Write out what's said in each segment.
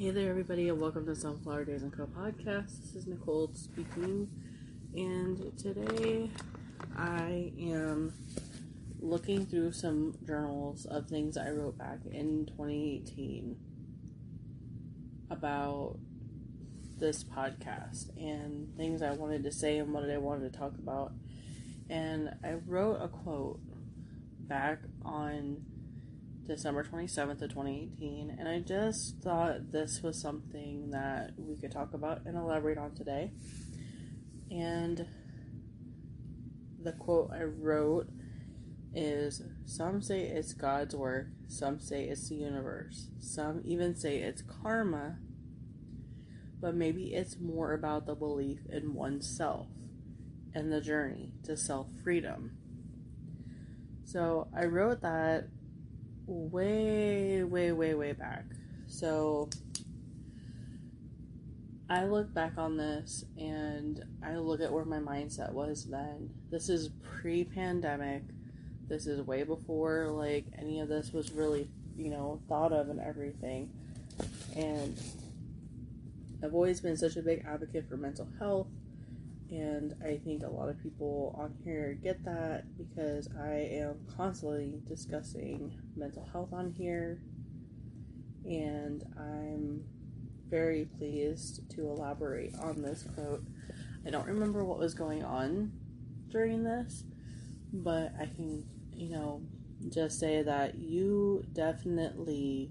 Hey there, everybody, and welcome to Sunflower Daze and Co podcast. This is Nicole speaking, and today I am looking through some journals of things I wrote back in 2018 about this podcast and things I wanted to say and what I wanted to talk about. And I wrote a quote back on December 27th of 2018, and I just thought this was something that we could talk about and elaborate on today. And the quote I wrote is Some say it's God's work, some say it's the universe, some even say it's karma, but maybe it's more about the belief in oneself and the journey to self freedom. So I wrote that way, way, way, way back. So I look back on this and I look at where my mindset was then. This is pre pandemic. This is way before like any of this was really, you know, thought of and everything. And I've always been such a big advocate for mental health and I think a lot of people on here get that because I am constantly discussing mental health on here. And I'm very pleased to elaborate on this quote. I don't remember what was going on during this, but I can, you know, just say that you definitely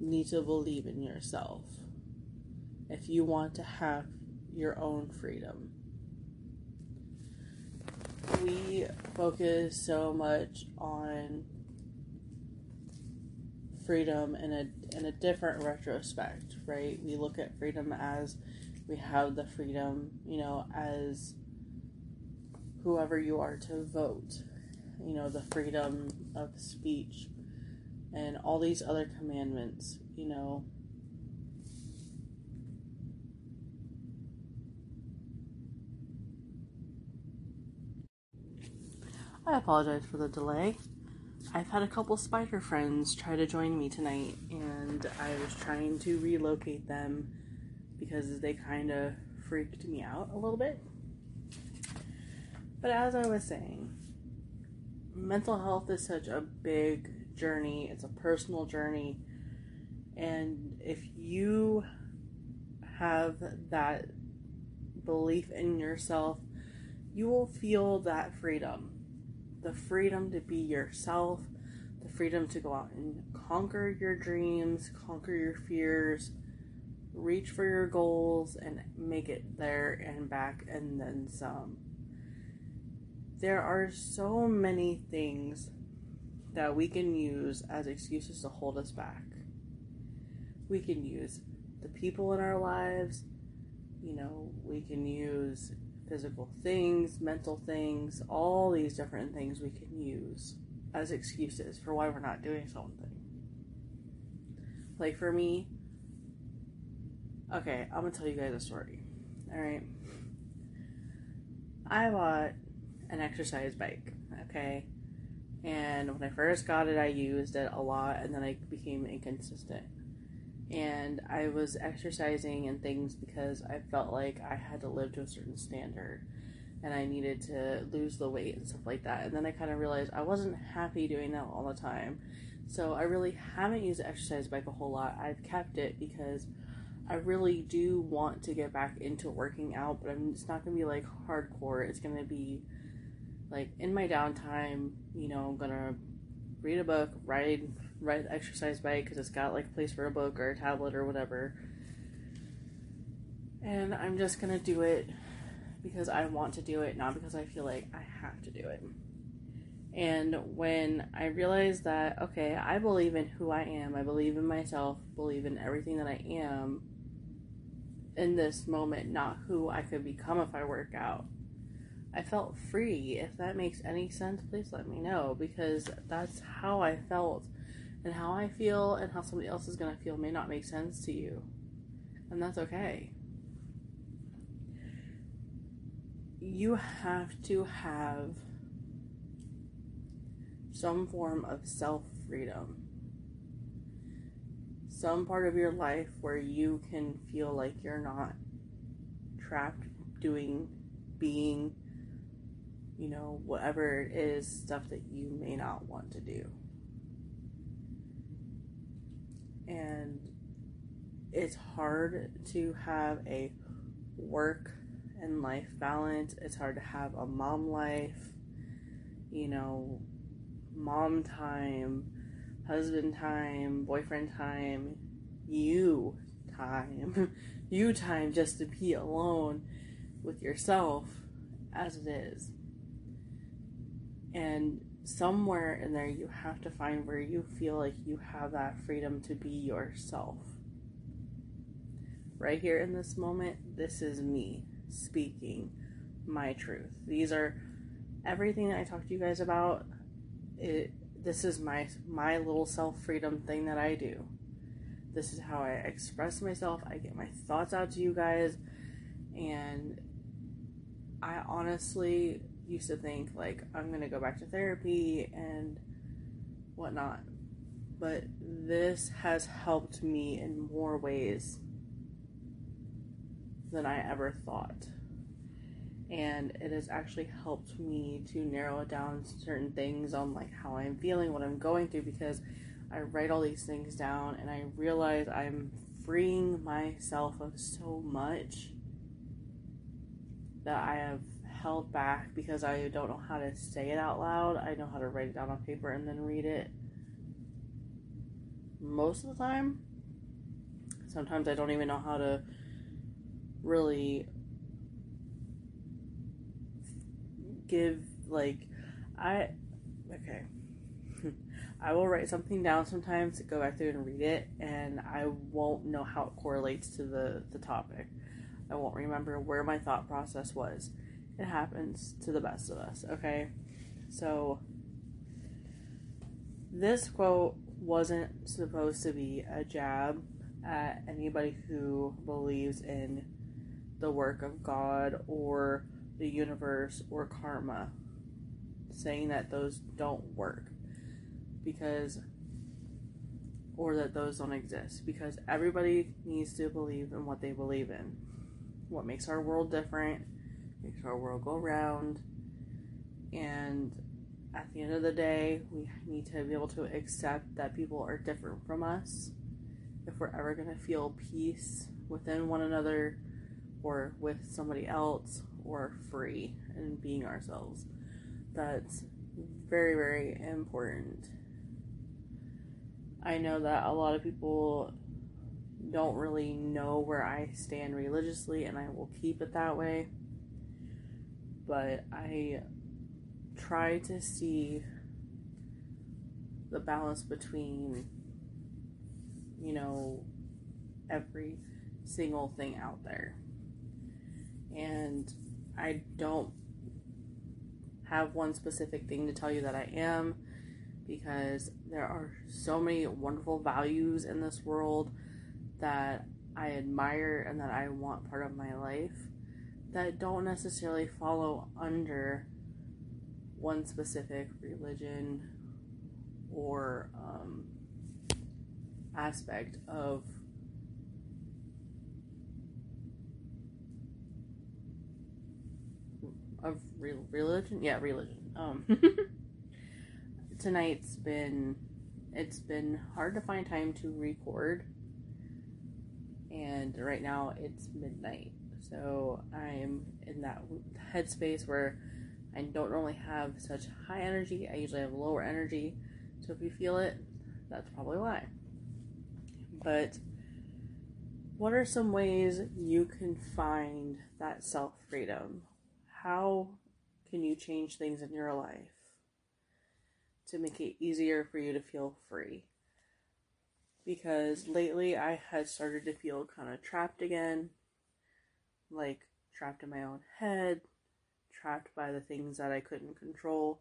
need to believe in yourself if you want to have your own freedom. We focus so much on freedom in a in a different retrospect, right? We look at freedom as we have the freedom, you know, as whoever you are to vote, you know, the freedom of speech and all these other commandments, you know, I apologize for the delay. I've had a couple spider friends try to join me tonight, and I was trying to relocate them because they kind of freaked me out a little bit. But as I was saying, mental health is such a big journey, it's a personal journey, and if you have that belief in yourself, you will feel that freedom the freedom to be yourself, the freedom to go out and conquer your dreams, conquer your fears, reach for your goals, and make it there and back and then some. There are so many things that we can use as excuses to hold us back. We can use the people in our lives, you know, we can use physical things, mental things, all these different things we can use as excuses for why we're not doing something. Like for me, okay, I'm gonna tell you guys a story. Alright. I bought an exercise bike, okay? And when I first got it, I used it a lot and then I became inconsistent and I was exercising and things because I felt like I had to live to a certain standard and I needed to lose the weight and stuff like that. And then I kind of realized I wasn't happy doing that all the time. So I really haven't used the exercise bike a whole lot. I've kept it because I really do want to get back into working out, but I'm, it's not going to be like hardcore. It's going to be like in my downtime, you know, I'm going to read a book, ride the exercise bike because it's got like a place for a book or a tablet or whatever. And I'm just gonna do it because I want to do it, not because I feel like I have to do it. And when I realized that, okay, I believe in who I am, I believe in myself, believe in everything that I am in this moment, not who I could become if I work out. I felt free. If that makes any sense, please let me know because that's how I felt and how I feel and how somebody else is going to feel may not make sense to you. And that's okay. You have to have some form of self freedom. some part of your life where you can feel like you're not trapped doing, being, you know, whatever it is, stuff that you may not want to do. And it's hard to have a work and life balance. It's hard to have a mom life, you know, mom time, husband time, boyfriend time, you time, you time just to be alone with yourself as it is. And somewhere in there, you have to find where you feel like you have that freedom to be yourself. Right here in this moment, this is me speaking my truth. These are everything that I talk to you guys about. It this is my my little self freedom thing that I do. This is how I express myself. I get my thoughts out to you guys, and I honestly used to think like I'm gonna go back to therapy and whatnot, but this has helped me in more ways than I ever thought. And it has actually helped me to narrow down certain things on like how I'm feeling, what I'm going through because I write all these things down and I realize I'm freeing myself of so much that I have held back because I don't know how to say it out loud. I know how to write it down on paper and then read it most of the time. Sometimes I don't even know how to really give like I okay. I will write something down sometimes go back through and read it and I won't know how it correlates to the, the topic. I won't remember where my thought process was. It happens to the best of us, okay? So this quote wasn't supposed to be a jab at anybody who believes in the work of God or the universe or karma, saying that those don't work because, or that those don't exist because everybody needs to believe in what they believe in. What makes our world different, makes our world go round, and at the end of the day, we need to be able to accept that people are different from us if we're ever going to feel peace within one another or with somebody else or free and being ourselves. That's very, very important. I know that a lot of people don't really know where I stand religiously, and I will keep it that way. But I try to see the balance between, you know, every single thing out there. And I don't have one specific thing to tell you that I am because there are so many wonderful values in this world that I admire and that I want part of my life that don't necessarily follow under one specific religion or um, aspect of of real religion. Yeah, religion. Um, tonight's been it's been hard to find time to record, and right now it's midnight. So I'm in that headspace where I don't normally have such high energy. I usually have lower energy. So if you feel it, that's probably why. But what are some ways you can find that self freedom? how can you change things in your life to make it easier for you to feel free? Because lately I had started to feel kind of trapped again, like trapped in my own head, trapped by the things that I couldn't control.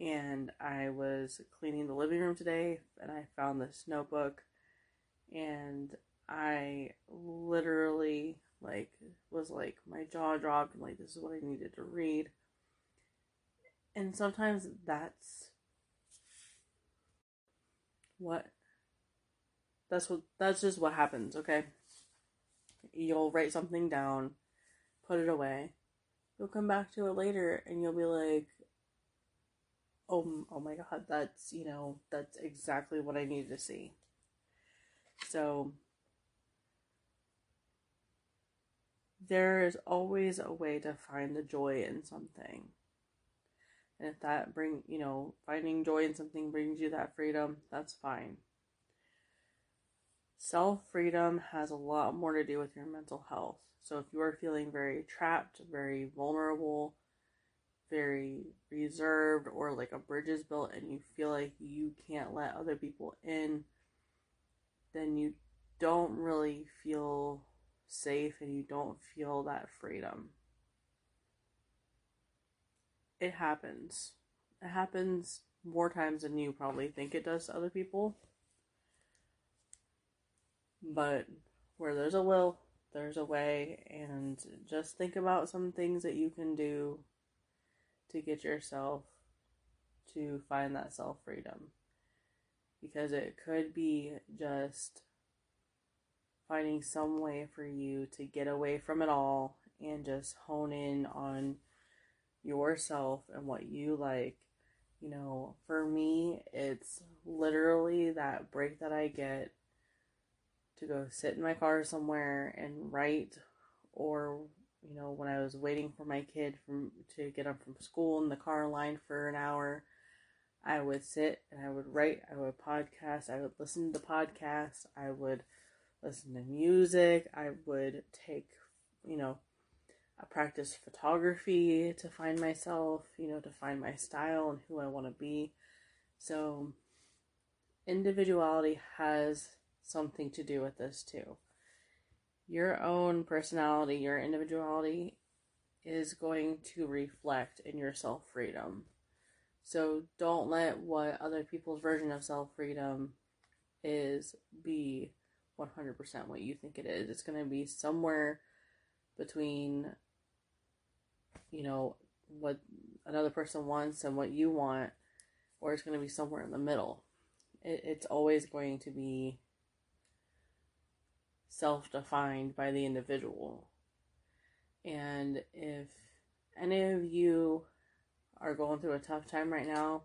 And I was cleaning the living room today and I found this notebook and I literally like was like my jaw dropped and like this is what I needed to read. And sometimes that's what That's what that's just what happens, okay? You'll write something down, put it away. You'll come back to it later and you'll be like, "Oh, oh my god, that's, you know, that's exactly what I needed to see." So, there is always a way to find the joy in something. And if that bring, you know, finding joy in something brings you that freedom, that's fine. Self freedom has a lot more to do with your mental health. So if you are feeling very trapped, very vulnerable, very reserved, or like a bridge is built and you feel like you can't let other people in, then you don't really feel safe and you don't feel that freedom. It happens. It happens more times than you probably think it does to other people. But where there's a will, there's a way, and just think about some things that you can do to get yourself to find that self freedom. Because it could be just finding some way for you to get away from it all and just hone in on yourself and what you like. You know, for me, it's literally that break that I get to go sit in my car somewhere and write or you know when i was waiting for my kid from to get up from school in the car line for an hour i would sit and i would write i would podcast i would listen to podcasts i would listen to music. I would take, you know, I practice photography to find myself, you know, to find my style and who I want to be. So, individuality has something to do with this too. Your own personality, your individuality is going to reflect in your self freedom. So, don't let what other people's version of self freedom is be 100% what you think it is. It's going to be somewhere between, you know, what another person wants and what you want, or it's going to be somewhere in the middle. It, it's always going to be self defined by the individual. And if any of you are going through a tough time right now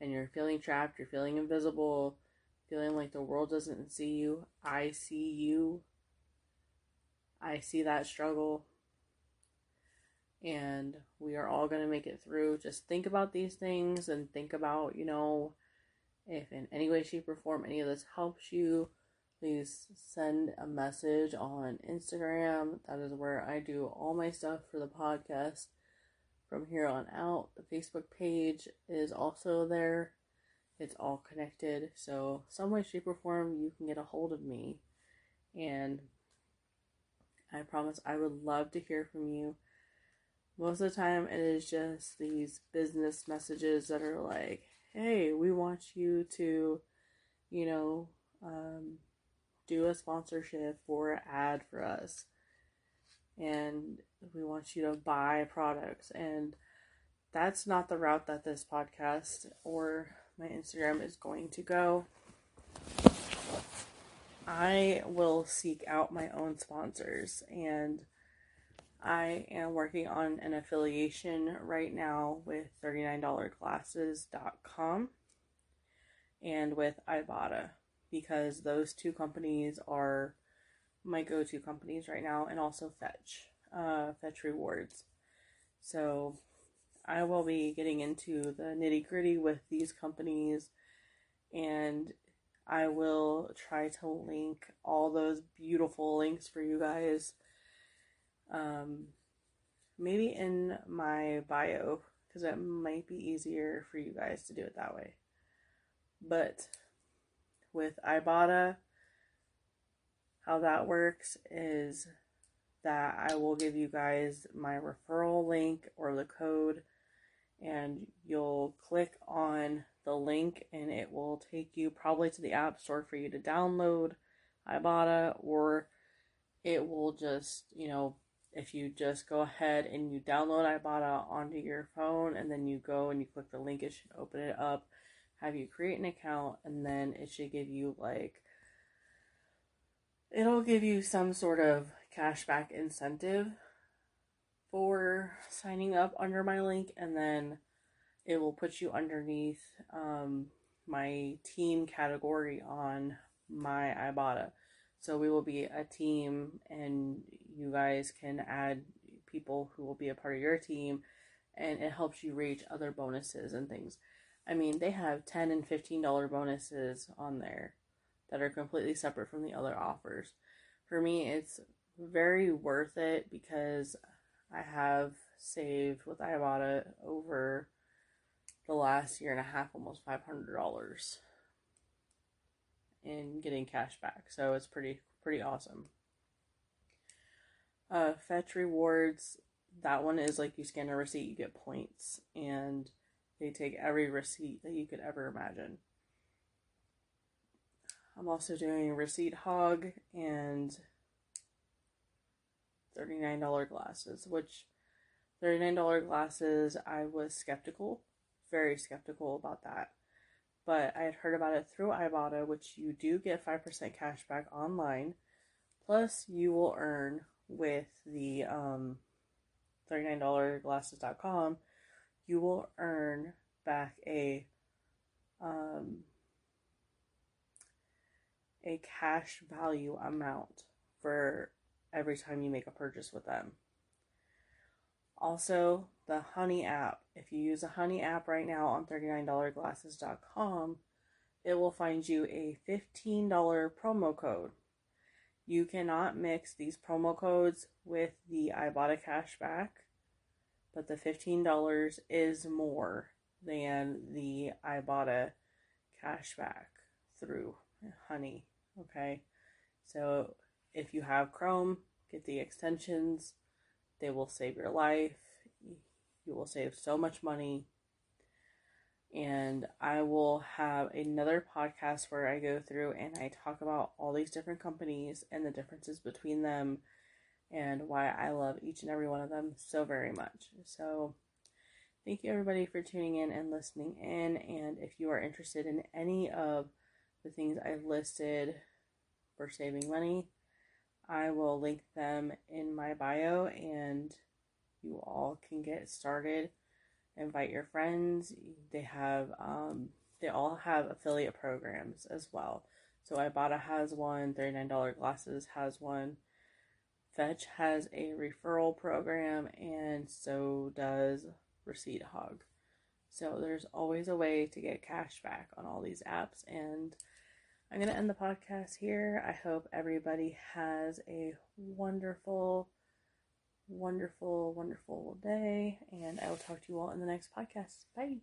and you're feeling trapped, you're feeling invisible, feeling like the world doesn't see you. I see you. I see that struggle. And we are all going to make it through. Just think about these things and think about, you know, if in any way, shape, or form any of this helps you, please send a message on Instagram. That is where I do all my stuff for the podcast from here on out. The Facebook page is also there it's all connected. So, some way, shape, or form, you can get a hold of me. And I promise I would love to hear from you. Most of the time, it is just these business messages that are like, hey, we want you to, you know, um, do a sponsorship or an ad for us. And we want you to buy products. And that's not the route that this podcast or my Instagram is going to go. I will seek out my own sponsors and I am working on an affiliation right now with $39glasses.com and with Ibotta because those two companies are my go-to companies right now and also Fetch, uh, Fetch Rewards. So I will be getting into the nitty gritty with these companies and I will try to link all those beautiful links for you guys. Um, maybe in my bio because it might be easier for you guys to do it that way. But with Ibotta, how that works is that I will give you guys my referral link or the code and you'll click on the link and it will take you probably to the app store for you to download Ibotta or it will just, you know, if you just go ahead and you download Ibotta onto your phone and then you go and you click the link, it should open it up have you create an account, and then it should give you like it'll give you some sort of cashback incentive for signing up under my link, and then it will put you underneath um, my team category on my Ibotta. So we will be a team, and you guys can add people who will be a part of your team, and it helps you reach other bonuses and things. I mean, they have ten and fifteen dollar bonuses on there that are completely separate from the other offers. For me, it's very worth it because I have saved with Ibotta over the last year and a half almost $500 in getting cash back. So it's pretty pretty awesome. Uh, fetch rewards. That one is like you scan a receipt, you get points, and they take every receipt that you could ever imagine. I'm also doing receipt hog and $39 glasses, which $39 glasses, I was skeptical, very skeptical about that. But I had heard about it through Ibotta, which you do get 5% cash back online. Plus, you will earn with the um, $39glasses.com, you will earn back a um, a cash value amount for every time you make a purchase with them. Also, the Honey app. If you use a Honey app right now on $39glasses.com, it will find you a $15 promo code. You cannot mix these promo codes with the Ibotta cashback, but the $15 is more than the Ibotta cashback through Honey. Okay, so if you have Chrome, get the extensions. They will save your life. You will save so much money. And I will have another podcast where I go through and I talk about all these different companies and the differences between them and why I love each and every one of them so very much. So, thank you everybody for tuning in and listening in. And if you are interested in any of the things I listed for saving money. I will link them in my bio and you all can get started. Invite your friends. They have um, they all have affiliate programs as well. So Ibotta has one, $39 glasses has one. Fetch has a referral program and so does Receipt Hog. So there's always a way to get cash back on all these apps and I'm going to end the podcast here. I hope everybody has a wonderful, wonderful, wonderful day, and I will talk to you all in the next podcast. Bye.